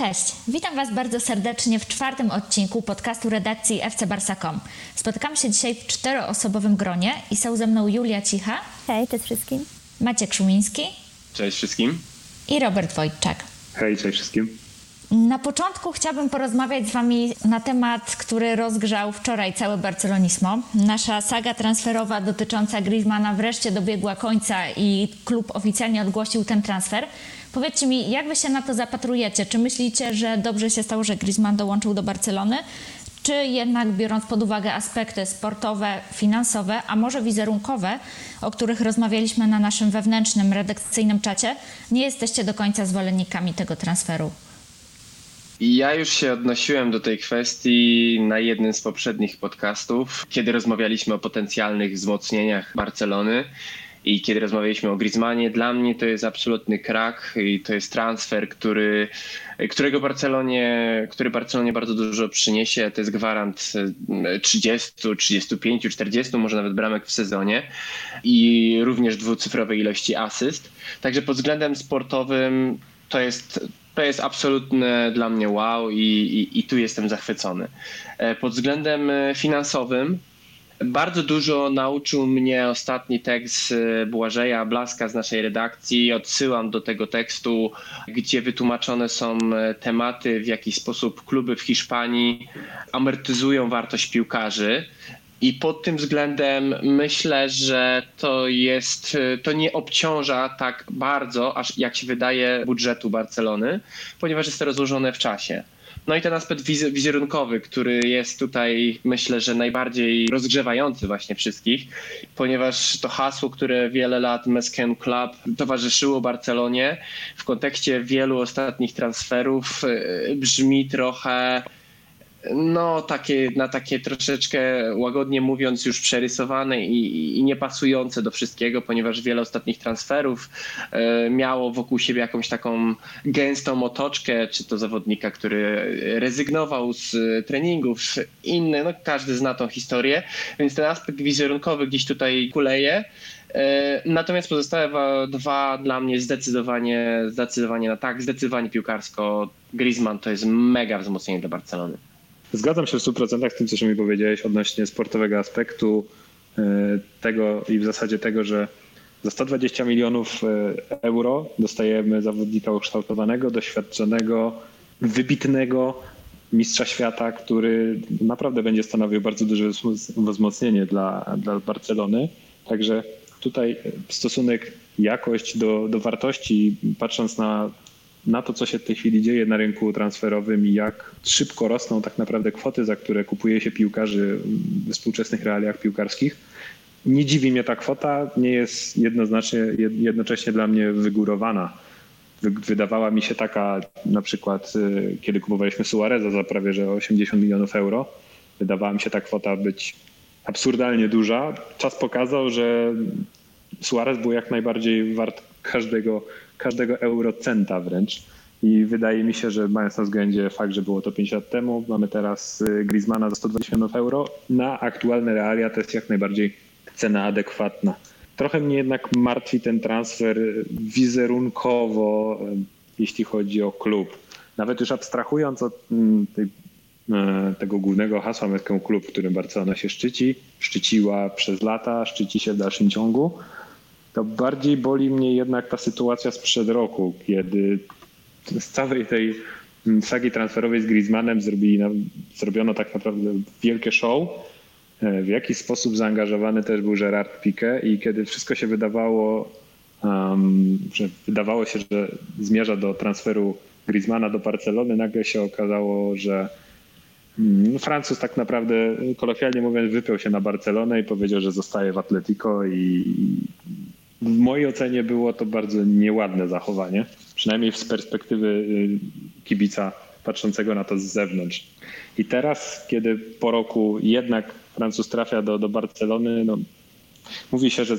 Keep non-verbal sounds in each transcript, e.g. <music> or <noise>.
Cześć, witam Was bardzo serdecznie w czwartym odcinku podcastu redakcji FC Barsa.com. Spotykamy się dzisiaj w czteroosobowym gronie i są ze mną Julia Cicha. Hej, cześć wszystkim. Maciek Szumiński. Cześć wszystkim. I Robert Wojczak. Hej, cześć wszystkim. Na początku chciałabym porozmawiać z Wami na temat, który rozgrzał wczoraj całe Barcelonismo. Nasza saga transferowa dotycząca Griezmana wreszcie dobiegła końca i klub oficjalnie ogłosił ten transfer. Powiedzcie mi, jak Wy się na to zapatrujecie? Czy myślicie, że dobrze się stało, że Griezmann dołączył do Barcelony? Czy jednak biorąc pod uwagę aspekty sportowe, finansowe, a może wizerunkowe, o których rozmawialiśmy na naszym wewnętrznym redakcyjnym czacie, nie jesteście do końca zwolennikami tego transferu? Ja już się odnosiłem do tej kwestii na jednym z poprzednich podcastów, kiedy rozmawialiśmy o potencjalnych wzmocnieniach Barcelony. I kiedy rozmawialiśmy o Griezmannie, dla mnie to jest absolutny krak i to jest transfer, który, którego Barcelonie, który Barcelonie bardzo dużo przyniesie. To jest gwarant 30, 35, 40, może nawet bramek w sezonie i również dwucyfrowej ilości asyst. Także pod względem sportowym to jest to jest absolutne dla mnie wow i, i, i tu jestem zachwycony. E, pod względem e, finansowym bardzo dużo nauczył mnie ostatni tekst e, Błażeja Blaska z naszej redakcji. Odsyłam do tego tekstu, gdzie wytłumaczone są tematy, w jaki sposób kluby w Hiszpanii amortyzują wartość piłkarzy. I pod tym względem myślę, że to jest, to nie obciąża tak bardzo, aż jak się wydaje, budżetu Barcelony, ponieważ jest to rozłożone w czasie. No i ten aspekt wizerunkowy, który jest tutaj, myślę, że najbardziej rozgrzewający właśnie wszystkich, ponieważ to hasło, które wiele lat Mesken Club towarzyszyło Barcelonie w kontekście wielu ostatnich transferów y, brzmi trochę no, takie, na takie troszeczkę łagodnie mówiąc, już przerysowane i, i niepasujące do wszystkiego, ponieważ wiele ostatnich transferów e, miało wokół siebie jakąś taką gęstą otoczkę, czy to zawodnika, który rezygnował z treningów, inny, no każdy zna tą historię, więc ten aspekt wizerunkowy gdzieś tutaj kuleje. E, natomiast pozostałe dwa dla mnie zdecydowanie, zdecydowanie na tak, zdecydowanie piłkarsko. Griezmann to jest mega wzmocnienie dla Barcelony. Zgadzam się w 100% z tym, co mi powiedziałeś odnośnie sportowego aspektu e, tego i w zasadzie tego, że za 120 milionów e, euro dostajemy zawodnika ukształtowanego, doświadczonego, wybitnego mistrza świata, który naprawdę będzie stanowił bardzo duże wzmocnienie dla, dla Barcelony. Także tutaj stosunek jakość do, do wartości, patrząc na na to, co się w tej chwili dzieje na rynku transferowym i jak szybko rosną tak naprawdę kwoty, za które kupuje się piłkarzy w współczesnych realiach piłkarskich. Nie dziwi mnie ta kwota, nie jest jednoznacznie, jednocześnie dla mnie wygórowana. Wydawała mi się taka na przykład, y, kiedy kupowaliśmy Suareza za prawie że 80 milionów euro, wydawała mi się ta kwota być absurdalnie duża. Czas pokazał, że Suarez był jak najbardziej wart każdego każdego eurocenta wręcz. I wydaje mi się, że mając na względzie fakt, że było to 5 lat temu, mamy teraz y, Griezmana za 120 milionów euro, na aktualne realia to jest jak najbardziej cena adekwatna. Trochę mnie jednak martwi ten transfer wizerunkowo, y, jeśli chodzi o klub. Nawet już abstrahując od mm, tej, y, tego głównego hasła Metkę Klub, którym Barcelona się szczyci, szczyciła przez lata, szczyci się w dalszym ciągu to bardziej boli mnie jednak ta sytuacja sprzed roku, kiedy z całej tej sagi transferowej z Griezmannem zrobili, zrobiono tak naprawdę wielkie show. E, w jaki sposób zaangażowany też był Gerard Piqué i kiedy wszystko się wydawało, um, że wydawało się, że zmierza do transferu Griezmana do Barcelony, nagle się okazało, że mm, Francuz tak naprawdę, kolokwialnie mówiąc, wypiął się na Barcelonę i powiedział, że zostaje w Atletico i w mojej ocenie było to bardzo nieładne zachowanie, przynajmniej z perspektywy y, kibica patrzącego na to z zewnątrz. I teraz, kiedy po roku jednak Francuz trafia do, do Barcelony, no, mówi się, że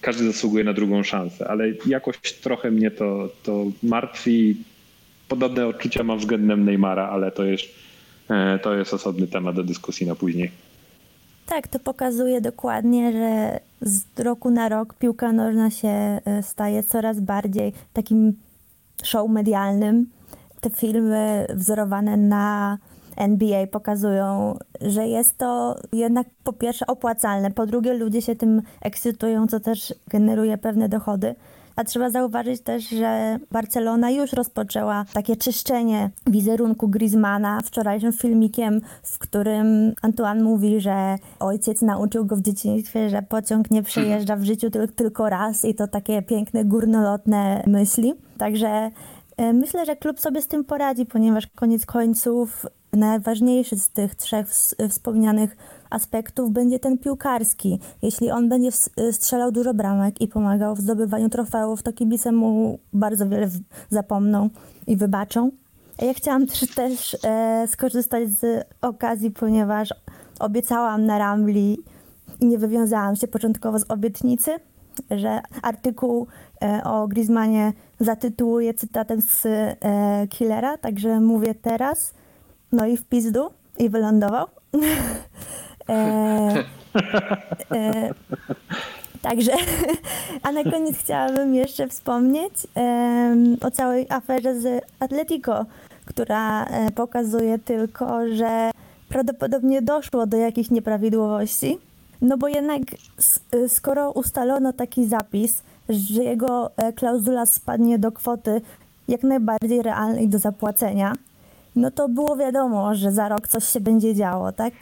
każdy zasługuje na drugą szansę, ale jakoś trochę mnie to, to martwi. Podobne odczucia mam względem Neymara, ale to jest, e, to jest osobny temat do dyskusji na później. Tak, to pokazuje dokładnie, że z roku na rok piłka nożna się e, staje coraz bardziej takim show medialnym. te filmy wzorowane na NBA pokazują, że jest to jednak po pierwsze opłacalne, po drugie ludzie się tym ekscytują, co też generuje pewne dochody. A trzeba zauważyć też, że Barcelona już rozpoczęła takie czyszczenie wizerunku Griezmana wczorajszym filmikiem, w którym Antoine mówi, że ojciec nauczył go w dzieciństwie, że pociąg nie przejeżdża w życiu tyl- tylko raz i to takie piękne, górnolotne myśli. Także e, myślę, że klub sobie z tym poradzi, ponieważ koniec końców najważniejszy z tych trzech ws- wspomnianych aspektów będzie ten piłkarski. Jeśli on będzie ws- strzelał dużo bramek i pomagał w zdobywaniu trofeów, to kibice mu bardzo wiele zapomną i wybaczą. Ja chciałam też, też e, skorzystać z okazji, ponieważ obiecałam na Rambli i nie wywiązałam się początkowo z obietnicy, że artykuł e, o Griezmanie zatytułuję cytatem z e, Killera, także mówię teraz. No i w pizdu i wylądował. <laughs> e, e, Także, <laughs> a na koniec chciałabym jeszcze wspomnieć o całej aferze z Atletico, która e, pokazuje tylko, że prawdopodobnie doszło do jakichś nieprawidłowości. No bo jednak y, skoro ustalono taki zapis, że jego e, klauzula spadnie do kwoty jak najbardziej realnej do zapłacenia, no to było wiadomo, że za rok coś się będzie działo, tak?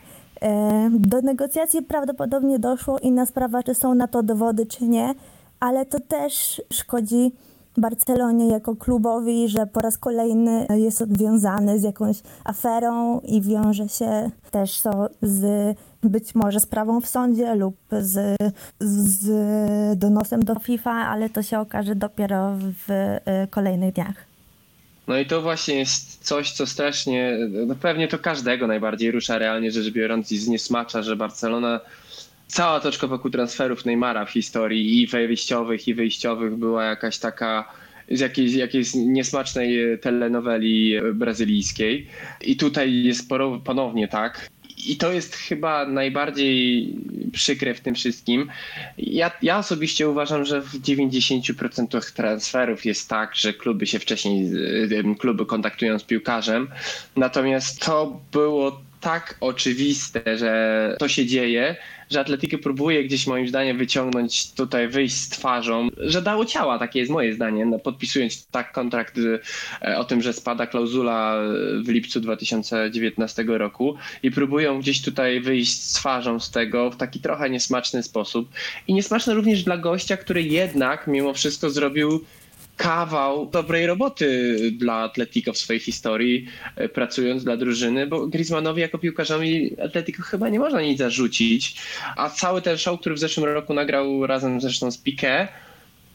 Do negocjacji prawdopodobnie doszło, inna sprawa, czy są na to dowody, czy nie, ale to też szkodzi Barcelonie jako klubowi, że po raz kolejny jest odwiązany z jakąś aferą i wiąże się też to z być może sprawą w sądzie lub z, z donosem do FIFA, ale to się okaże dopiero w e, kolejnych dniach. No i to właśnie jest coś, co strasznie, no pewnie to każdego najbardziej rusza realnie rzecz biorąc i zniesmacza, że Barcelona, cała toczka wokół transferów Neymara w historii i wejściowych i wyjściowych była jakaś taka z jakiejś, jakiejś niesmacznej telenoweli brazylijskiej. I tutaj jest ponownie tak. I to jest chyba najbardziej przykre w tym wszystkim. Ja, ja osobiście uważam, że w 90% transferów jest tak, że kluby się wcześniej, y, kluby kontaktują z piłkarzem. Natomiast to było tak oczywiste, że to się dzieje, że Atletico próbuje gdzieś moim zdaniem wyciągnąć tutaj, wyjść z twarzą, że dało ciała, takie jest moje zdanie, no, podpisując tak kontrakt y, o tym, że spada klauzula w lipcu 2019 roku i próbują gdzieś tutaj wyjść z twarzą z tego w taki trochę niesmaczny sposób. I niesmaczny również dla gościa, który jednak mimo wszystko zrobił kawał dobrej roboty dla Atletico w swojej historii, e, pracując dla drużyny, bo Griezmannowi jako piłkarzowi Atletico chyba nie można nic zarzucić. A cały ten show, który w zeszłym roku nagrał razem zresztą z Piqué,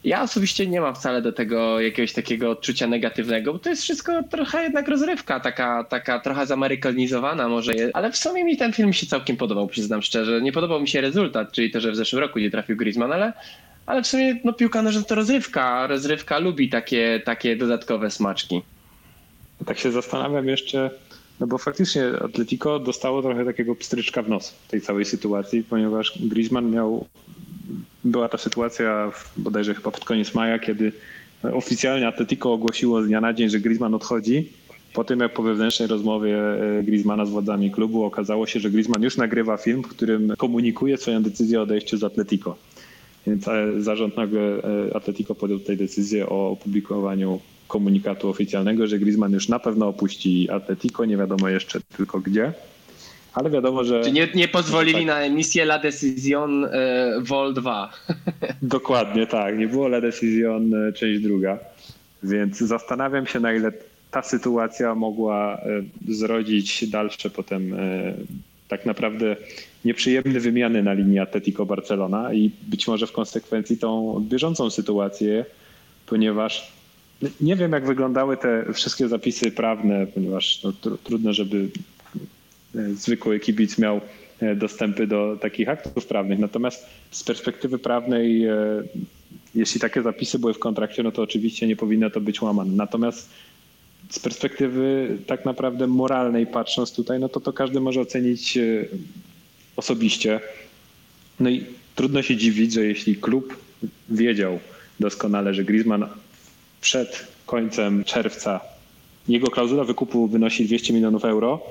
ja osobiście nie mam wcale do tego jakiegoś takiego odczucia negatywnego, bo to jest wszystko trochę jednak rozrywka, taka, taka trochę zamerykanizowana może, ale w sumie mi ten film się całkiem podobał, przyznam szczerze. Nie podobał mi się rezultat, czyli to, że w zeszłym roku nie trafił Griezmann, ale, ale w sumie no, piłka nożna to rozrywka, rozrywka lubi takie, takie dodatkowe smaczki. Tak się zastanawiam jeszcze, no bo faktycznie Atletico dostało trochę takiego pstryczka w nos w tej całej sytuacji, ponieważ Griezmann miał, była ta sytuacja w, bodajże chyba pod koniec maja, kiedy oficjalnie Atletico ogłosiło z dnia na dzień, że Griezmann odchodzi. Po tym jak po wewnętrznej rozmowie e, Griezmana z władzami klubu okazało się, że Griezmann już nagrywa film, w którym komunikuje swoją decyzję o odejściu z Atletico. Więc e, zarząd nagle e, Atletico podjął tutaj decyzję o opublikowaniu komunikatu oficjalnego, że Griezmann już na pewno opuści Atletico, nie wiadomo jeszcze tylko gdzie, ale wiadomo, że... Czy nie, nie pozwolili tak. na emisję La Decision e, Vol 2? <laughs> Dokładnie tak, nie było La Decision część druga, więc zastanawiam się na ile ta sytuacja mogła zrodzić dalsze potem tak naprawdę nieprzyjemne wymiany na linii Atletico-Barcelona i być może w konsekwencji tą bieżącą sytuację, ponieważ nie wiem jak wyglądały te wszystkie zapisy prawne, ponieważ no, tr- trudno, żeby e, zwykły kibic miał e, dostępy do takich aktów prawnych. Natomiast z perspektywy prawnej, e, jeśli takie zapisy były w kontrakcie, no to oczywiście nie powinno to być łamane. Natomiast z perspektywy tak naprawdę moralnej patrząc tutaj, no to to każdy może ocenić osobiście. No i trudno się dziwić, że jeśli klub wiedział doskonale, że Griezmann przed końcem czerwca jego klauzula wykupu wynosi 200 milionów euro,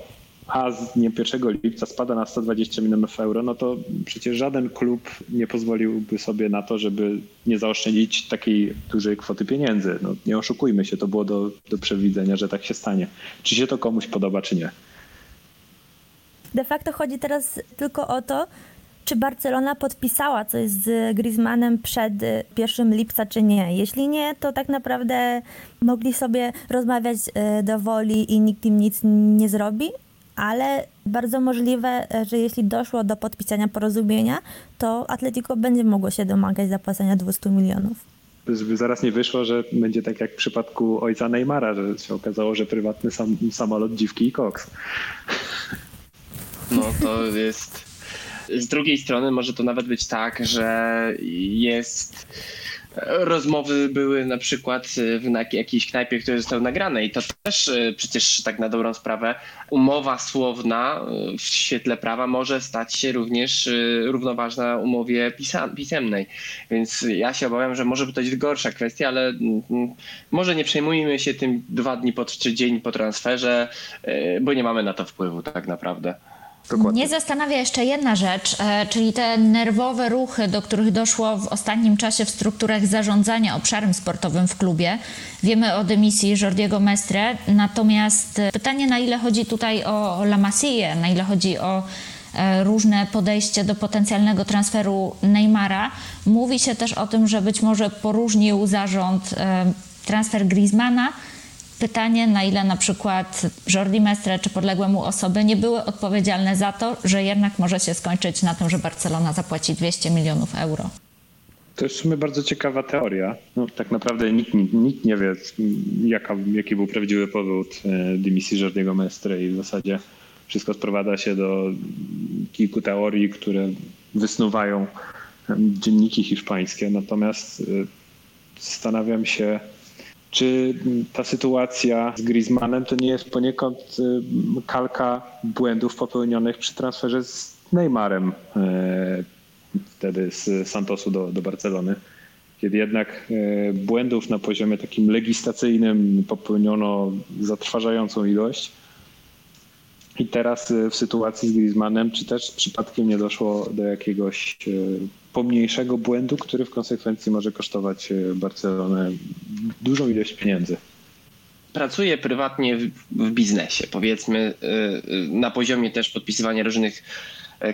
a z dniem 1 lipca spada na 120 milionów euro, no to przecież żaden klub nie pozwoliłby sobie na to, żeby nie zaoszczędzić takiej dużej kwoty pieniędzy. No, nie oszukujmy się, to było do, do przewidzenia, że tak się stanie. Czy się to komuś podoba, czy nie. De facto chodzi teraz tylko o to, czy Barcelona podpisała coś z Griezmannem przed y, 1 lipca, czy nie. Jeśli nie, to tak naprawdę mogli sobie rozmawiać y, do woli i nikt im nic nie zrobi, ale bardzo możliwe, y, że jeśli doszło do podpisania porozumienia, to Atletico będzie mogło się domagać zapłacenia 200 milionów. Zaraz nie wyszło, że będzie tak jak w przypadku ojca Neymara, że się okazało, że prywatny sam, samolot dziwki i koks. No to jest. Z drugiej strony może to nawet być tak, że jest. Rozmowy były na przykład w jakiejś knajpie, które zostały nagrane i to też e, przecież tak na dobrą sprawę umowa słowna e, w świetle prawa może stać się również e, równoważna umowie pisemnej. Więc ja się obawiam, że może być to gorsza kwestia, ale mm, może nie przejmujmy się tym dwa dni po, czy dzień po transferze, bo nie mamy na to wpływu tak naprawdę. Dokładnie. Mnie zastanawia jeszcze jedna rzecz, e, czyli te nerwowe ruchy, do których doszło w ostatnim czasie w strukturach zarządzania obszarem sportowym w klubie. Wiemy o dymisji Jordiego Mestre, natomiast e, pytanie, na ile chodzi tutaj o La Masję, na ile chodzi o e, różne podejście do potencjalnego transferu Neymara. Mówi się też o tym, że być może poróżnił zarząd transfer Griezmana. Pytanie, na ile na przykład Jordi Mestre czy podległe mu osoby nie były odpowiedzialne za to, że jednak może się skończyć na tym, że Barcelona zapłaci 200 milionów euro. To jest w sumie bardzo ciekawa teoria. No, tak naprawdę nikt, nikt, nie wie, jaka, jaki był prawdziwy powód e, dymisji Jordiego Mestre i w zasadzie wszystko sprowadza się do kilku teorii, które wysnuwają em, dzienniki hiszpańskie. Natomiast e, zastanawiam się, czy ta sytuacja z Griezmannem to nie jest poniekąd e, kalka błędów popełnionych przy transferze z Neymarem e, wtedy z Santosu do, do Barcelony, kiedy jednak e, błędów na poziomie takim legislacyjnym popełniono zatrważającą ilość. I teraz e, w sytuacji z Griezmannem, czy też przypadkiem nie doszło do jakiegoś e, pomniejszego błędu, który w konsekwencji może kosztować e, Barcelonę dużą ilość pieniędzy? pracuję prywatnie w, biznesie, powiedzmy y, y, na poziomie też podpisywania różnych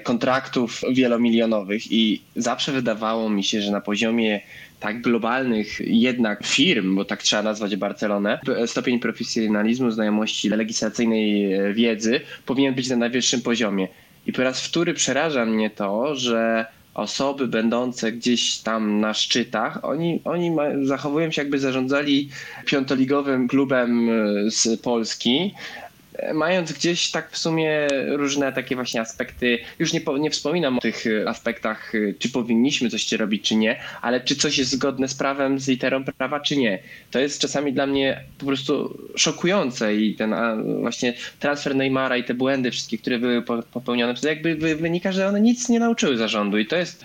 kontraktów wielomilionowych i zawsze wydawało mi się, że na poziomie tak globalnych jednak firm, bo tak trzeba nazwać Barcelonę, stopień profesjonalizmu, znajomości legislacyjnej e, wiedzy powinien być na najwyższym poziomie. I po raz wtóry przeraża mnie to, że osoby będące gdzieś tam na szczytach, oni, oni zachowują się jakby zarządzali piątoligowym klubem e, z Polski, mając gdzieś tak w sumie różne takie właśnie aspekty, już nie, nie wspominam o tych e, aspektach, e, czy powinniśmy coś robić, czy nie, ale czy coś jest zgodne z prawem, z literą prawa, czy nie. To jest czasami dla mnie po prostu szokujące i ten właśnie transfer Neymara i te błędy wszystkie, które były po- popełnione, to jakby wy- wynika, że one nic nie nauczyły zarządu i to jest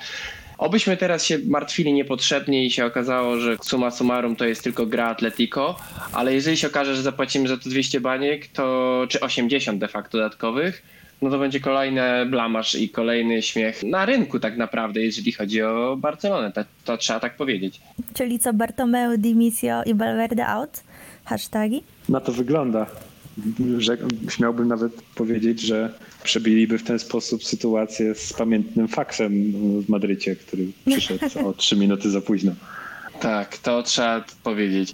Obyśmy teraz się martwili niepotrzebnie i się okazało, że summa summarum to jest tylko gra Atletico, ale jeżeli się okaże, że zapłacimy za to 200 baniek, to czy 80 de facto dodatkowych, no to będzie kolejny blamasz i kolejny śmiech na rynku tak naprawdę, jeżeli chodzi o Barcelonę. To, to trzeba tak powiedzieć. Czyli co, Bartomeu, Dimisio i Valverde out? Hashtagi? Na to wygląda. Że, śmiałbym nawet powiedzieć, że przebiliby w ten sposób sytuację z pamiętnym faksem w Madrycie, który przyszedł o trzy minuty za późno. Tak, to trzeba powiedzieć.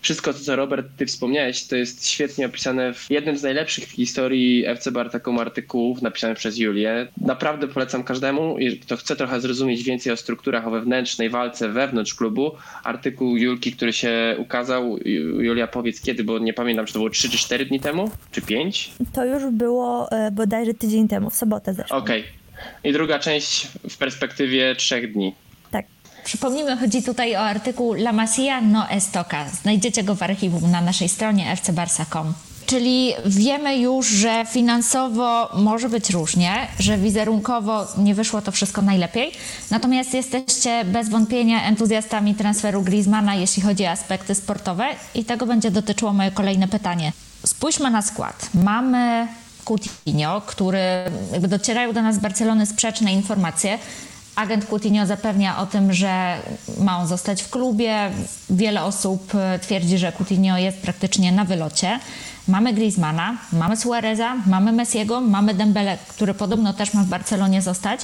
Wszystko, co Robert, ty wspomniałeś, to jest świetnie opisane w jednym z najlepszych w historii FC Bartakom artykułów napisanych przez Julię. Naprawdę polecam każdemu, kto chce trochę zrozumieć więcej o strukturach, o wewnętrznej walce wewnątrz klubu. Artykuł Julki, który się ukazał, Ju- Julia powiedz kiedy, bo nie pamiętam, czy to było 3 czy 4 dni temu, czy 5? To już było e, bodajże tydzień temu, w sobotę zeszłą. Okej. I druga część w perspektywie 3 dni. Przypomnijmy, chodzi tutaj o artykuł La Masia no Estoca. Znajdziecie go w archiwum na naszej stronie fcbarsa.com. Czyli wiemy już, że finansowo może być różnie, że wizerunkowo nie wyszło to wszystko najlepiej. Natomiast jesteście bez wątpienia entuzjastami transferu Griezmana, jeśli chodzi o aspekty sportowe i tego będzie dotyczyło moje kolejne pytanie. Spójrzmy na skład. Mamy Coutinho, który docierają do nas z Barcelony sprzeczne informacje. Agent Coutinho zapewnia o tym, że ma on zostać w klubie. Wiele osób e, twierdzi, że Coutinho jest praktycznie na wylocie. Mamy Griezmana, mamy Suareza, mamy Messiego, mamy Dembele, który podobno też ma w Barcelonie zostać.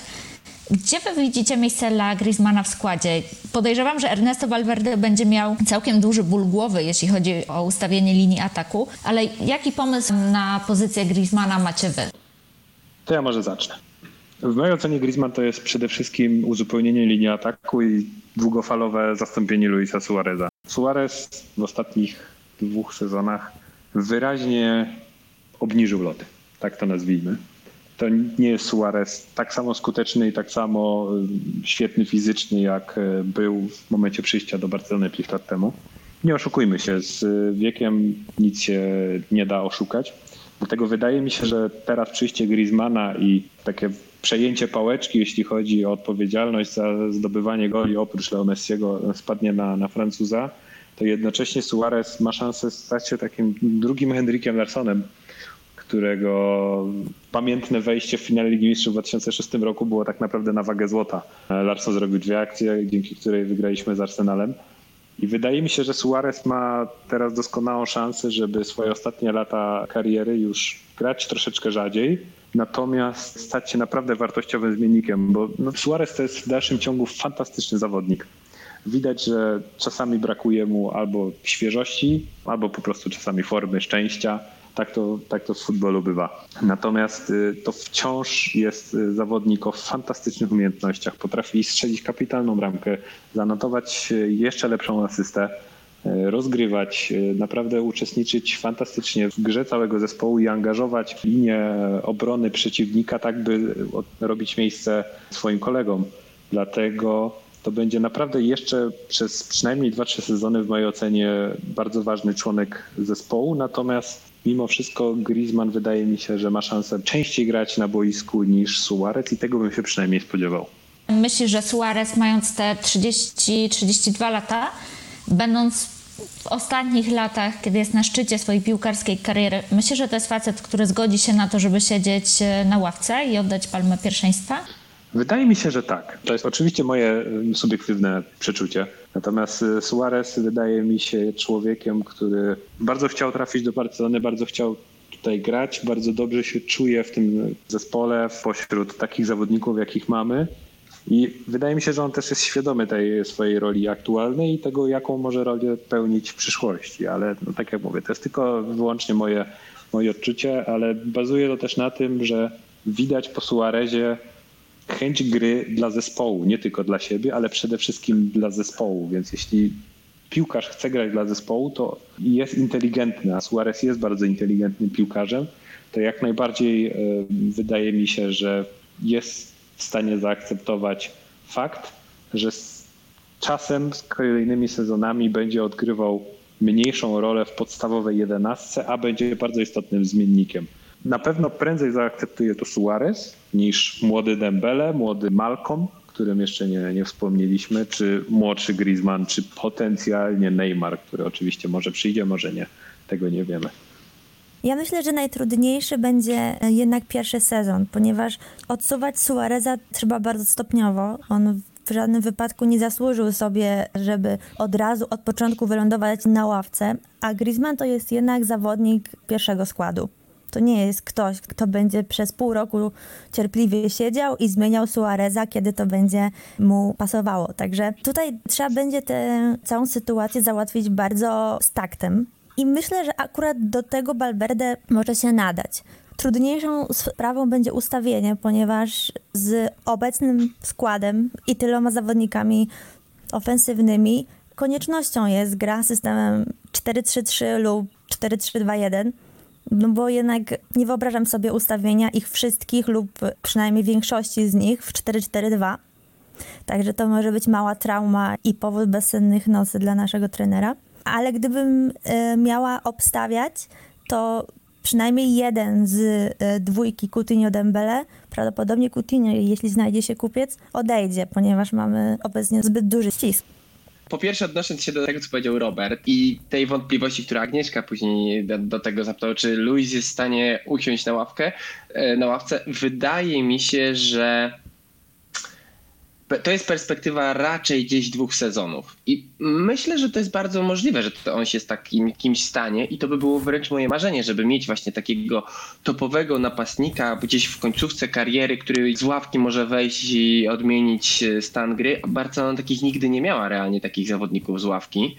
Gdzie wy widzicie miejsce dla Griezmana w składzie? Podejrzewam, że Ernesto Valverde będzie miał całkiem duży ból głowy, jeśli chodzi o ustawienie linii ataku, ale jaki pomysł na pozycję Griezmana macie wy? To ja może zacznę. W mojej ocenie Griezmann to jest przede wszystkim uzupełnienie linii ataku i długofalowe zastąpienie Luisa Suareza. Suarez w ostatnich dwóch sezonach wyraźnie obniżył loty, tak to nazwijmy. To nie jest Suarez tak samo skuteczny i tak samo y, świetny fizycznie, jak y, był w momencie przyjścia do Barcelony 5 lat temu. Nie oszukujmy się, z wiekiem nic się nie da oszukać. Dlatego wydaje mi się, że teraz przyjście Griezmana i takie przejęcie pałeczki, jeśli chodzi o odpowiedzialność za zdobywanie goli oprócz Leo Messiego spadnie na, na Francuza, to jednocześnie Suarez ma szansę stać się takim drugim Henrykiem Larsonem, którego pamiętne wejście w finale Ligi Mistrzów w 2006 roku było tak naprawdę na wagę złota. Larson zrobił dwie akcje, dzięki której wygraliśmy z Arsenalem. I wydaje mi się, że Suarez ma teraz doskonałą szansę, żeby swoje ostatnie lata kariery już grać troszeczkę rzadziej, natomiast stać się naprawdę wartościowym zmiennikiem, bo no, Suarez to jest w dalszym ciągu fantastyczny zawodnik. Widać, że czasami brakuje mu albo świeżości, albo po prostu czasami formy, szczęścia. Tak to, tak to w futbolu bywa. Natomiast y, to wciąż jest y, zawodnik o fantastycznych umiejętnościach. Potrafi strzelić kapitalną bramkę, zanotować y, jeszcze lepszą asystę, rozgrywać, naprawdę uczestniczyć fantastycznie w grze całego zespołu i angażować linię obrony przeciwnika, tak by robić miejsce swoim kolegom. Dlatego to będzie naprawdę jeszcze przez przynajmniej 2-3 sezony w mojej ocenie bardzo ważny członek zespołu. Natomiast mimo wszystko Griezmann wydaje mi się, że ma szansę częściej grać na boisku niż Suarez i tego bym się przynajmniej spodziewał. Myślisz, że Suarez mając te 30-32 lata, będąc w ostatnich latach, kiedy jest na szczycie swojej piłkarskiej kariery, myślisz, że to jest facet, który zgodzi się na to, żeby siedzieć e, na ławce i oddać palmę pierwszeństwa? Wydaje mi się, że tak. To jest oczywiście moje subiektywne przeczucie. Natomiast y, Suarez wydaje mi się człowiekiem, który bardzo chciał trafić do Barcelony, bardzo chciał tutaj grać, bardzo dobrze się czuje w tym zespole, pośród takich zawodników, jakich mamy. I wydaje mi się, że on też jest świadomy tej swojej roli aktualnej i tego, jaką może rolę pełnić w przyszłości. Ale no, tak jak mówię, to jest tylko wyłącznie moje, moje odczucie, ale bazuje to też na tym, że widać po Suarezie chęć gry dla zespołu, nie tylko dla siebie, ale przede wszystkim dla zespołu. Więc jeśli piłkarz chce grać dla zespołu, to jest inteligentny, a Suarez jest bardzo inteligentnym piłkarzem, to jak najbardziej e, wydaje mi się, że jest w stanie zaakceptować fakt, że z czasem, z kolejnymi sezonami będzie odgrywał mniejszą rolę w podstawowej jedenastce, a będzie bardzo istotnym zmiennikiem. Na pewno prędzej zaakceptuje to Suarez niż młody Dembele, młody Malcolm, którym jeszcze nie, nie wspomnieliśmy, czy młodszy Griezmann, czy potencjalnie Neymar, który oczywiście może przyjdzie, może nie. Tego nie wiemy. Ja myślę, że najtrudniejszy będzie jednak pierwszy sezon, ponieważ odsuwać Suareza trzeba bardzo stopniowo. On w żadnym wypadku nie zasłużył sobie, żeby od razu od początku wylądować na ławce, a Griezmann to jest jednak zawodnik pierwszego składu. To nie jest ktoś, kto będzie przez pół roku cierpliwie siedział i zmieniał Suareza, kiedy to będzie mu pasowało. Także tutaj trzeba będzie tę całą sytuację załatwić bardzo z taktem. I myślę, że akurat do tego Balberde może się nadać. Trudniejszą sprawą będzie ustawienie, ponieważ z obecnym składem i tyloma zawodnikami ofensywnymi koniecznością jest gra systemem 4-3-3 lub 4-3-2-1 no bo jednak nie wyobrażam sobie ustawienia ich wszystkich lub przynajmniej większości z nich w 4-4-2. Także to może być mała trauma i powód bezsennych nocy dla naszego trenera. Ale gdybym y, miała obstawiać, to przynajmniej jeden z e, dwójki Coutinho Dembele, prawdopodobnie Coutinho, jeśli znajdzie się kupiec, odejdzie, ponieważ mamy obecnie zbyt duży ścisk. Po pierwsze, odnosząc się do tego, co powiedział Robert i tej wątpliwości, która Agnieszka później do, do tego zapytała, czy Luis jest w stanie usiąść na ławkę, e, na ławce, wydaje mi się, że to jest perspektywa raczej gdzieś dwóch sezonów. I myślę, że to jest bardzo możliwe, że on się z takim kimś stanie i to by było wręcz moje marzenie, żeby mieć właśnie takiego topowego napastnika gdzieś w końcówce kariery, który z ławki może wejść i odmienić e, stan gry. Barcelona takich nigdy nie miała realnie takich zawodników z ławki.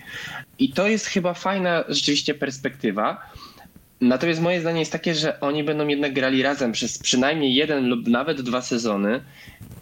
I to jest chyba fajna rzeczywiście perspektywa. Natomiast moje zdanie jest takie, że oni będą jednak grali razem przez przynajmniej jeden lub nawet dwa sezony.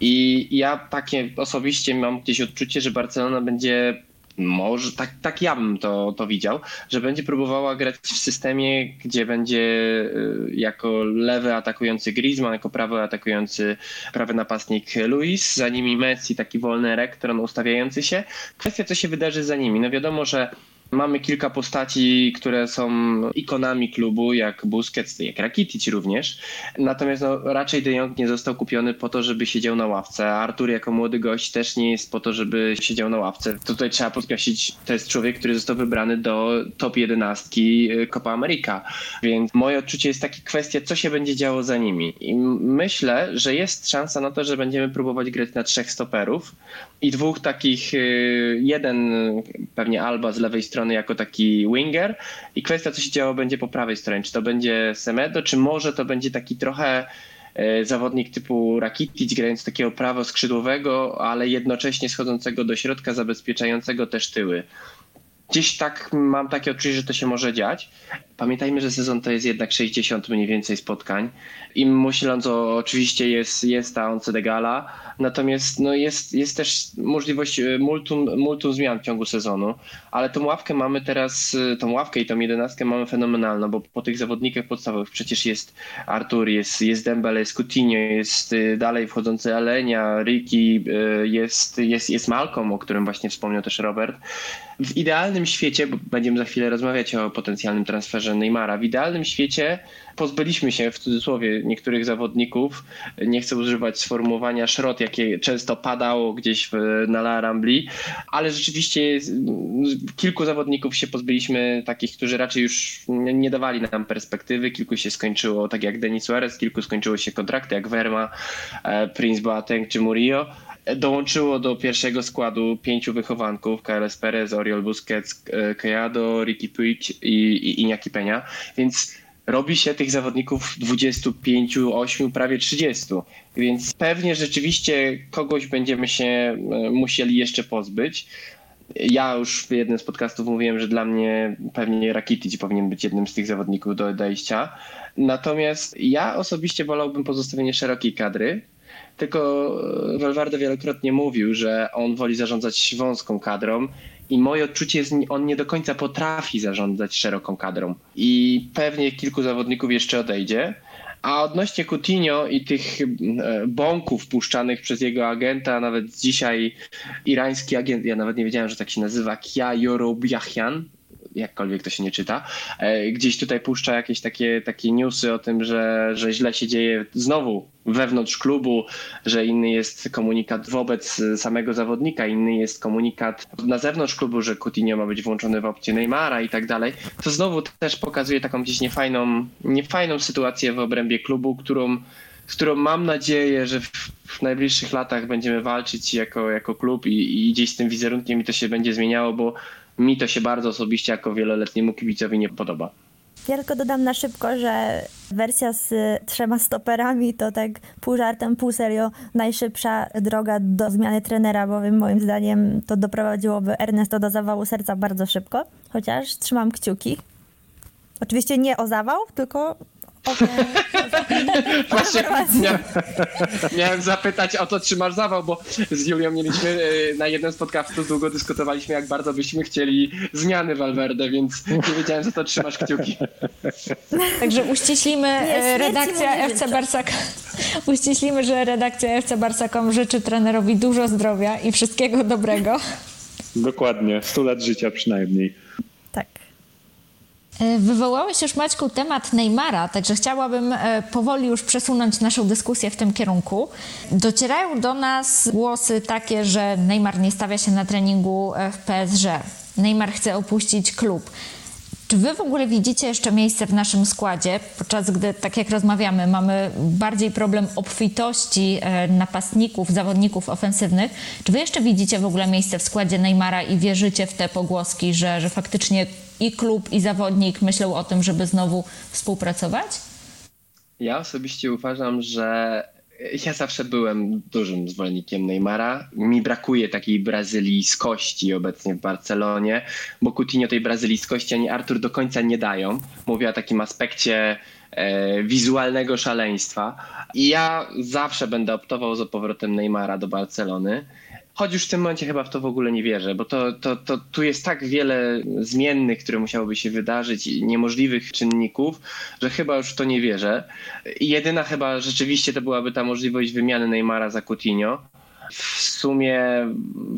I ja takie osobiście mam gdzieś odczucie, że Barcelona będzie może, tak, tak ja bym to, to widział, że będzie próbowała grać w systemie, gdzie będzie y, jako lewy atakujący Griezmann, jako prawy atakujący prawy napastnik Luis, za nimi Messi, taki wolny elektron ustawiający się. Kwestia, co się wydarzy za nimi. No wiadomo, że Mamy kilka postaci, które są ikonami klubu, jak Busquets, jak Rakitic również. Natomiast no, raczej De Jong nie został kupiony po to, żeby siedział na ławce. Artur jako młody gość też nie jest po to, żeby siedział na ławce. Tutaj trzeba podkreślić, to jest człowiek, który został wybrany do top 11 y, Copa America. Więc moje odczucie jest takie kwestia, co się będzie działo za nimi. I myślę, że jest szansa na to, że będziemy próbować grać na trzech stoperów i dwóch takich, y, jeden pewnie Alba z lewej strony, strony jako taki winger i kwestia, co się działo będzie po prawej stronie. Czy to będzie Semedo, czy może to będzie taki trochę e, zawodnik typu Rakitic, grając takiego prawo skrzydłowego, ale jednocześnie schodzącego do środka, zabezpieczającego też tyły. Gdzieś tak mam takie odczucie, że to się może dziać. Pamiętajmy, że sezon to jest jednak 60 mniej więcej spotkań i myśląc o, oczywiście jest, jest ta Once de Gala, natomiast no jest, jest też możliwość e, multum, multum zmian w ciągu sezonu, ale tą ławkę mamy teraz, e, tą ławkę i tą jedenastkę mamy fenomenalną, bo po tych zawodnikach podstawowych przecież jest Artur, jest, jest Dembele, jest Coutinho, jest e, dalej wchodzący Alenia, Ricky, jest, jest, jest Malcolm, o którym właśnie wspomniał też Robert. W idealnym świecie, bo będziemy za chwilę rozmawiać o potencjalnym transferze Neymara, w idealnym świecie pozbyliśmy się w cudzysłowie niektórych zawodników. Nie chcę używać sformułowania szrot, jakie często padało gdzieś w, na La Rambli, ale rzeczywiście kilku zawodników się pozbyliśmy, takich, którzy raczej już nie dawali nam perspektywy. Kilku się skończyło, tak jak Denis Suarez, kilku skończyło się kontrakty, jak Verma, e, Prince Boateng czy Murillo dołączyło do pierwszego składu pięciu wychowanków, KLS Perez, Oriol Busquets, Kejado, Ricky Puig i, i Iñaki Peña, więc robi się tych zawodników 25, 8, prawie 30. Więc pewnie rzeczywiście kogoś będziemy się e, musieli jeszcze pozbyć. Ja już w jednym z podcastów mówiłem, że dla mnie pewnie Rakitic powinien być jednym z tych zawodników do odejścia. Natomiast ja osobiście wolałbym pozostawienie szerokiej kadry, tylko Valverde wielokrotnie mówił, że on woli zarządzać wąską kadrą i moje odczucie jest, on nie do końca potrafi zarządzać szeroką kadrą. I pewnie kilku zawodników jeszcze odejdzie. A odnośnie Coutinho i tych e, bąków puszczanych przez jego agenta, nawet dzisiaj irański agent, ja nawet nie wiedziałem, że tak się nazywa, Kia Yorobiachian, jakkolwiek to się nie czyta, e, gdzieś tutaj puszcza jakieś takie, takie newsy o tym, że, że źle się dzieje znowu wewnątrz klubu, że inny jest komunikat wobec samego zawodnika, inny jest komunikat na zewnątrz klubu, że Coutinho ma być włączony w opcję Neymara i tak dalej, to znowu też pokazuje taką gdzieś niefajną, niefajną sytuację w obrębie klubu, którą z którą mam nadzieję, że w, najbliższych latach będziemy walczyć jako, jako klub i, i gdzieś z tym wizerunkiem i to się będzie zmieniało, bo mi to się bardzo osobiście jako wieloletniemu kibicowi nie podoba. Ja tylko dodam na szybko, że wersja z trzema stoperami to tak pół żartem, pół serio najszybsza droga do zmiany trenera, bowiem moim zdaniem to doprowadziłoby Ernesto do zawału serca bardzo szybko, chociaż trzymam kciuki. Oczywiście nie o zawał, tylko Właśnie miałem, miałem zapytać o to, czy masz zawał, bo z Julią mieliśmy e, na jednym z podcastów długo dyskutowaliśmy, jak bardzo byśmy chcieli zmiany Valverde, więc nie wiedziałem, że to trzymasz kciuki. Także uściślimy e, redakcja FC Barsak. Uściślimy, że redakcja FC Barsakom życzy trenerowi dużo zdrowia i wszystkiego dobrego. Dokładnie, 100 lat życia przynajmniej. Tak. E, Wywołałeś już Maćku temat Neymara, także chciałabym e, powoli już przesunąć naszą dyskusję w tym kierunku. Docierają do nas głosy takie, że Neymar nie stawia się na treningu e, w PSG. Neymar chce opuścić klub. Czy wy w ogóle widzicie jeszcze miejsce w naszym składzie, podczas gdy, tak jak rozmawiamy, mamy bardziej problem obfitości napastników, zawodników ofensywnych? Czy wy jeszcze widzicie w ogóle miejsce w składzie Neymara i wierzycie w te pogłoski, że, że faktycznie i klub, i zawodnik myślą o tym, żeby znowu współpracować? Ja osobiście uważam, że ja zawsze byłem dużym zwolennikiem Neymara. Mi brakuje takiej brazylijskości obecnie w Barcelonie, bo Coutinho tej brazylijskości ani Artur do końca nie dają. Mówię o takim aspekcie e, wizualnego szaleństwa. I ja zawsze będę optował za powrotem Neymara do Barcelony. Choć już w tym momencie chyba w to w ogóle nie wierzę, bo to, to, to tu jest tak wiele zmiennych, które musiałyby się wydarzyć, niemożliwych czynników, że chyba już w to nie wierzę. Jedyna chyba rzeczywiście to byłaby ta możliwość wymiany Neymara za Coutinho. W sumie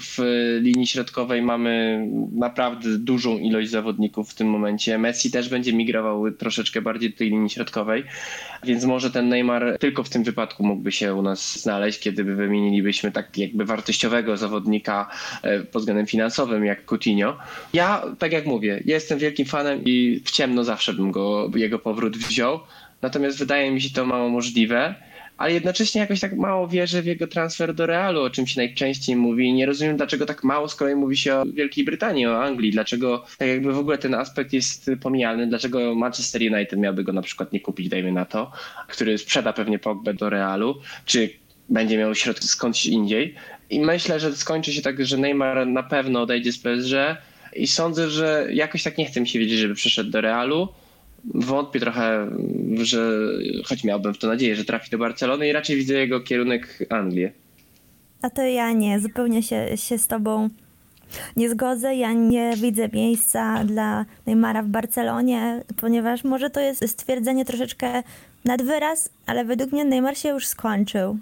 w linii środkowej mamy naprawdę dużą ilość zawodników w tym momencie. Messi też będzie migrował troszeczkę bardziej do tej linii środkowej, więc może ten Neymar tylko w tym wypadku mógłby się u nas znaleźć, kiedy by wymienilibyśmy tak jakby wartościowego zawodnika e, pod względem finansowym jak Coutinho. Ja, tak jak mówię, jestem wielkim fanem i w ciemno zawsze bym go, jego powrót wziął, natomiast wydaje mi się to mało możliwe ale jednocześnie jakoś tak mało wierzę w jego transfer do Realu, o czym się najczęściej mówi. Nie rozumiem, dlaczego tak mało z kolei mówi się o Wielkiej Brytanii, o Anglii. Dlaczego tak jakby w ogóle ten aspekt jest pomijany. Dlaczego Manchester United miałby go na przykład nie kupić, dajmy na to, który sprzeda pewnie Pogbę do Realu, czy będzie miał środki skądś indziej. I myślę, że skończy się tak, że Neymar na pewno odejdzie z PSG i sądzę, że jakoś tak nie chcę mi się wiedzieć, żeby przyszedł do Realu wątpię trochę, że choć miałbym w to nadzieję, że trafi do Barcelony i raczej widzę jego kierunek Anglię. A to ja nie, zupełnie się, się z tobą nie zgodzę. Ja nie widzę miejsca dla Neymara w Barcelonie, ponieważ może to jest stwierdzenie troszeczkę nad wyraz, ale według mnie Neymar się już skończył.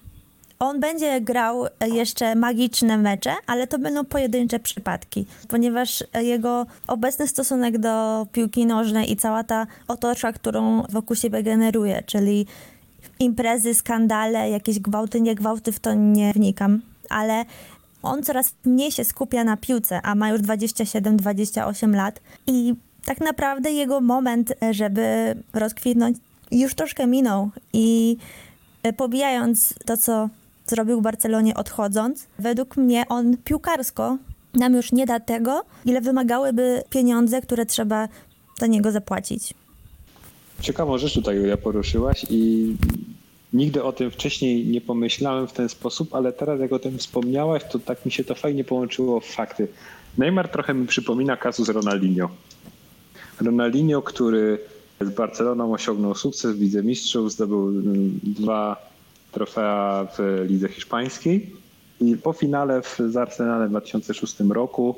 On będzie grał jeszcze magiczne mecze, ale to będą pojedyncze przypadki, ponieważ jego obecny stosunek do piłki nożnej i cała ta otoczka, którą wokół siebie generuje, czyli imprezy, skandale, jakieś gwałty, nie gwałty, w to nie wnikam, ale on coraz mniej się skupia na piłce, a ma już 27-28 lat i tak naprawdę jego moment, żeby rozkwitnąć, już troszkę minął i pobijając to, co zrobił w Barcelonie odchodząc, według mnie on piłkarsko nam już nie da tego, ile wymagałyby pieniądze, które trzeba za niego zapłacić. Ciekawą rzecz tutaj Julia poruszyłaś i nigdy o tym wcześniej nie pomyślałem w ten sposób, ale teraz jak o tym wspomniałaś, to tak mi się to fajnie połączyło w fakty. Neymar trochę mi przypomina kasus Ronaldinho. Ronaldinho, który z Barceloną osiągnął sukces w Lidze Mistrzów, zdobył dwa trofea w lidze hiszpańskiej i po finale w, z Arsenalem w 2006 roku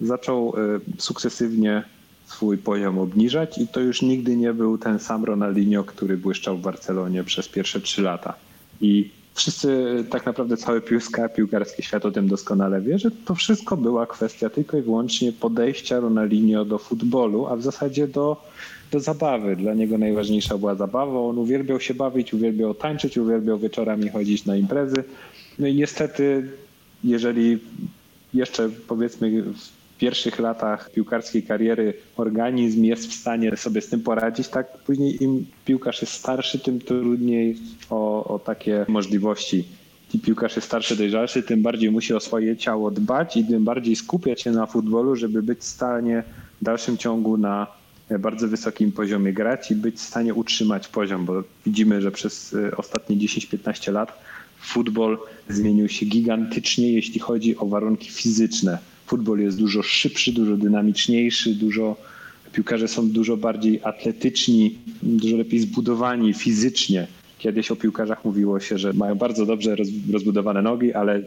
zaczął sukcesywnie swój poziom obniżać i to już nigdy nie był ten sam Ronaldinho, który błyszczał w Barcelonie przez pierwsze trzy lata. I wszyscy, tak naprawdę cały piłka, piłkarski świat o tym doskonale wie, że to wszystko była kwestia tylko i wyłącznie podejścia Ronaldinho do futbolu, a w zasadzie do, do zabawy. Dla niego najważniejsza była zabawa. On uwielbiał się bawić, uwielbiał tańczyć, uwielbiał wieczorami chodzić na imprezy. No i niestety, jeżeli jeszcze powiedzmy w pierwszych latach piłkarskiej kariery organizm jest w stanie sobie z tym poradzić, tak później im piłkarz jest starszy, tym trudniej o, o takie możliwości. Im piłkarz jest starszy, dojrzalszy, tym bardziej musi o swoje ciało dbać i tym bardziej skupiać się na futbolu, żeby być w stanie w dalszym ciągu na bardzo wysokim poziomie grać i być w stanie utrzymać poziom, bo widzimy, że przez ostatnie 10-15 lat futbol zmienił się gigantycznie, jeśli chodzi o warunki fizyczne futbol jest dużo szybszy, dużo dynamiczniejszy, dużo piłkarze są dużo bardziej atletyczni, dużo lepiej zbudowani fizycznie. Kiedyś o piłkarzach mówiło się, że mają bardzo dobrze rozbudowane nogi, ale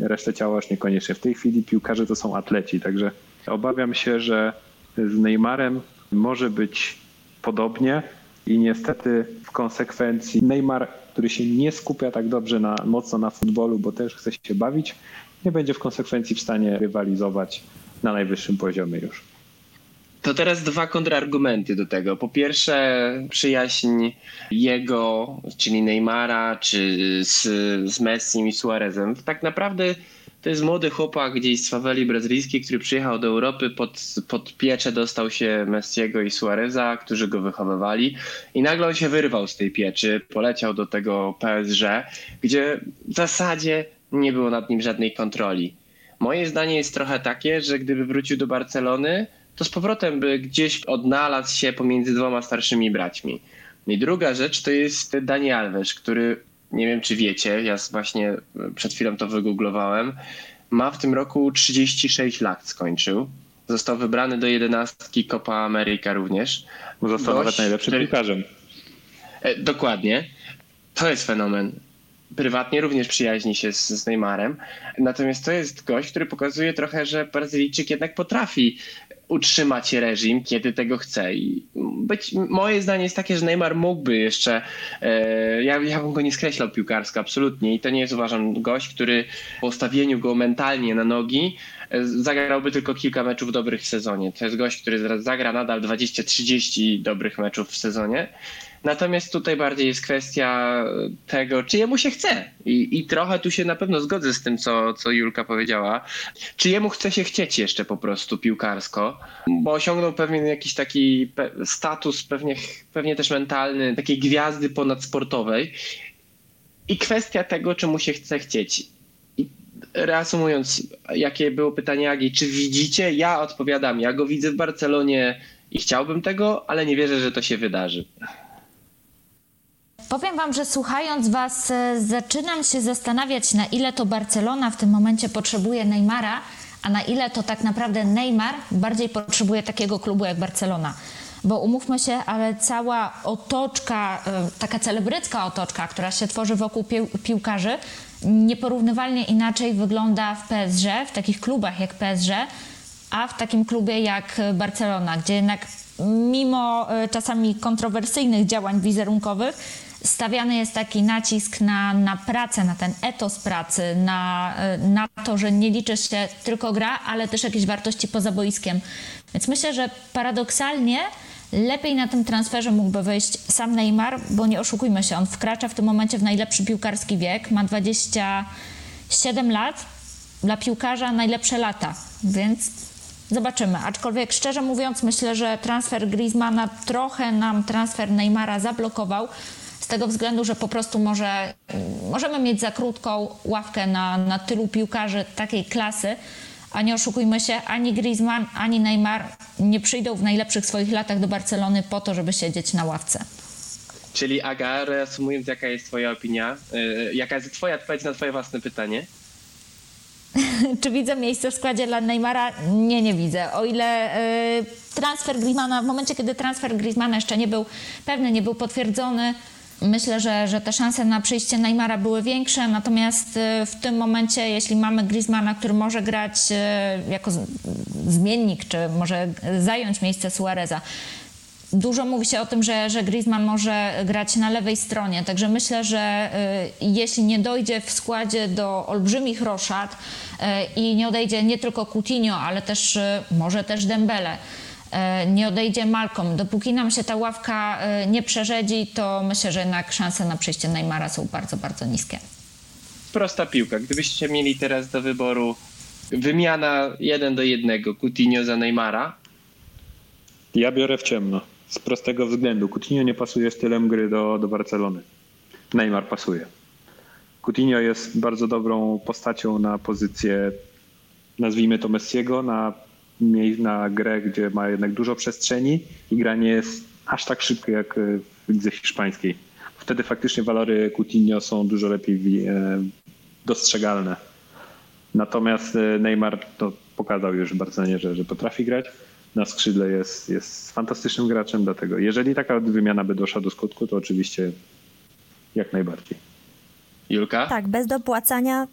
resztę ciała już niekoniecznie. W tej chwili piłkarze to są atleci, także obawiam się, że z Neymarem może być podobnie i niestety w konsekwencji Neymar, który się nie skupia tak dobrze na, mocno na futbolu, bo też chce się bawić, nie będzie w konsekwencji w stanie rywalizować na najwyższym poziomie już. To teraz dwa kontrargumenty do tego. Po pierwsze, przyjaźń jego, czyli Neymara, czy z, z i Suarezem. Tak naprawdę to jest młody chłopak gdzieś z faweli brazylijskiej, który przyjechał do Europy, pod, pod pieczę dostał się Messiego i Suareza, którzy go wychowywali i nagle on się wyrwał z tej pieczy, poleciał do tego PSG, gdzie w zasadzie nie było nad nim żadnej kontroli. Moje zdanie jest trochę takie, że gdyby wrócił do Barcelony, to z powrotem by gdzieś odnalazł się pomiędzy dwoma starszymi braćmi. I druga rzecz to jest Dani Alves, który nie wiem czy wiecie, ja właśnie przed chwilą to wygooglowałem, ma w tym roku 36 lat skończył. Został wybrany do jedenastki Copa America również. Został Gość, nawet najlepszym który- piłkarzem. E, Dokładnie. To jest fenomen. Prywatnie również przyjaźni się z, z Neymarem. Natomiast to jest gość, który pokazuje trochę, że Brazylijczyk jednak potrafi utrzymać reżim, kiedy tego chce. I być, moje zdanie jest takie, że Neymar mógłby jeszcze. E, ja, ja bym go nie skreślał piłkarsko, absolutnie. I to nie jest, uważam, gość, który po ustawieniu go mentalnie na nogi e, zagrałby tylko kilka meczów dobrych w sezonie. To jest gość, który zagra nadal 20-30 dobrych meczów w sezonie. Natomiast tutaj bardziej jest kwestia tego, czy jemu się chce. I, I trochę tu się na pewno zgodzę z tym, co, co Julka powiedziała. Czy jemu chce się chcieć jeszcze po prostu piłkarsko, bo osiągnął pewien jakiś taki status, pewnie, pewnie też mentalny, takiej gwiazdy ponadsportowej. I kwestia tego, czy mu się chce chcieć. Reasumując, jakie było pytanie Agi, czy widzicie? Ja odpowiadam, ja go widzę w Barcelonie i chciałbym tego, ale nie wierzę, że to się wydarzy. Powiem Wam, że słuchając Was, e, zaczynam się zastanawiać, na ile to Barcelona w tym momencie potrzebuje Neymara, a na ile to tak naprawdę Neymar bardziej potrzebuje takiego klubu jak Barcelona. Bo umówmy się, ale cała otoczka, e, taka celebrycka otoczka, która się tworzy wokół pił- piłkarzy, nieporównywalnie inaczej wygląda w PSG, w takich klubach jak PSG, a w takim klubie jak Barcelona, gdzie jednak mimo e, czasami kontrowersyjnych działań wizerunkowych stawiany jest taki nacisk na, na pracę, na ten etos pracy, na, e, na to, że nie liczy się tylko gra, ale też jakieś wartości poza boiskiem. Więc myślę, że paradoksalnie lepiej na tym transferze mógłby wyjść sam Neymar, bo nie oszukujmy się, on wkracza w tym momencie w najlepszy piłkarski wiek, ma 27 lat, dla piłkarza najlepsze lata, więc zobaczymy. Aczkolwiek szczerze mówiąc, myślę, że transfer Griezmana trochę nam transfer Neymara zablokował. Z tego względu, że po prostu może, możemy mieć za krótką ławkę na, na tylu piłkarzy takiej klasy, a nie oszukujmy się, ani Griezmann, ani Neymar nie przyjdą w najlepszych swoich latach do Barcelony po to, żeby siedzieć na ławce. Czyli Aga, reasumując, jaka jest twoja opinia? Yy, jaka jest twoja odpowiedź na twoje własne pytanie? <laughs> Czy widzę miejsce w składzie dla Neymara? Nie, nie widzę. O ile y, transfer Griezmana, w momencie kiedy transfer Griezmana jeszcze nie był pewny, nie był potwierdzony, myślę, że, że te szanse na przyjście Neymara były większe. Natomiast y, w tym momencie, jeśli mamy Griezmana, który może grać y, jako zmiennik, czy może zająć miejsce Suareza, Dużo mówi się o tym, że, że Griezmann może grać na lewej stronie, także myślę, że y, jeśli nie dojdzie w składzie do olbrzymich roszad i nie odejdzie nie tylko Coutinho, ale też może też Dembele, nie odejdzie Malcolm, dopóki nam się ta ławka y, nie przerzedzi, to myślę, że jednak szanse na przyjście Neymara są bardzo, bardzo niskie. Prosta piłka. Gdybyście mieli teraz do wyboru wymiana jeden do jednego Coutinho za Neymara, Ja biorę w ciemno. Z prostego względu. Coutinho nie pasuje stylem gry do, do Barcelony. Neymar pasuje. Coutinho jest bardzo dobrą postacią na pozycję, nazwijmy to Messiego, na, mie- na grę, gdzie ma jednak dużo przestrzeni i gra nie jest aż tak szybka jak e, w lidze hiszpańskiej. Wtedy faktycznie walory Coutinho są dużo lepiej e, dostrzegalne. Natomiast e, Neymar to pokazał już w Barcelonie, że, że potrafi grać. Na skrzydle jest, jest fantastycznym graczem, dlatego jeżeli taka wymiana by doszła do skutku, to oczywiście jak najbardziej. Julka? Tak, bez dopłacania,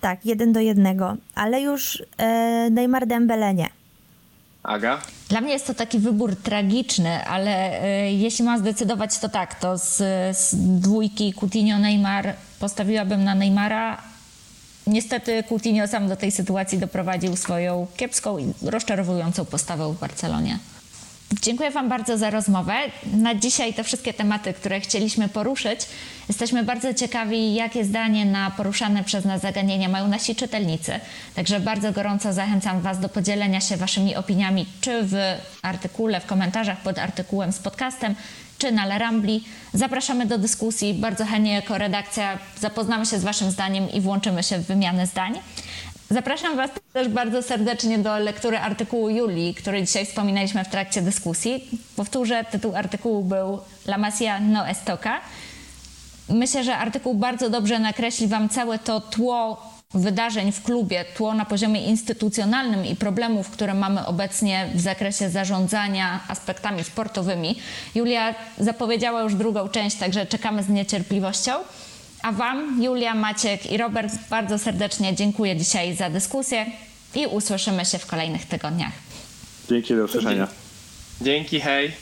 tak, jeden do jednego, ale już e, Neymar Dembele nie. Aga? Dla mnie jest to taki wybór tragiczny, ale y, jeśli mam zdecydować, to tak, to z, z dwójki Coutinho-Neymar postawiłabym na Neymara. Niestety Coutinho sam do tej sytuacji doprowadził swoją kiepską i rozczarowującą postawę w Barcelonie. Dziękuję Wam bardzo za rozmowę. Na dzisiaj te wszystkie tematy, które chcieliśmy poruszyć. Jesteśmy bardzo ciekawi, jakie zdanie na poruszane przez nas zagadnienia mają nasi czytelnicy. Także bardzo gorąco zachęcam Was do podzielenia się Waszymi opiniami, czy w artykule, w komentarzach pod artykułem z podcastem, czy na Lerambli. Zapraszamy do dyskusji. Bardzo chętnie jako redakcja zapoznamy się z Waszym zdaniem i włączymy się w wymianę zdań. Zapraszam Was też bardzo serdecznie do lektury artykułu Julii, który dzisiaj wspominaliśmy w trakcie dyskusji. Powtórzę, tytuł artykułu był La Masia no estoka. Myślę, że artykuł bardzo dobrze nakreśli Wam całe to tło wydarzeń w klubie, tło na poziomie instytucjonalnym i problemów, które mamy obecnie w zakresie zarządzania aspektami sportowymi. Julia zapowiedziała już drugą część, także czekamy z niecierpliwością. A Wam, Julia, Maciek i Robert, bardzo serdecznie dziękuję dzisiaj za dyskusję i usłyszymy się w kolejnych tygodniach. Dzięki, do usłyszenia. Dzięki, hej.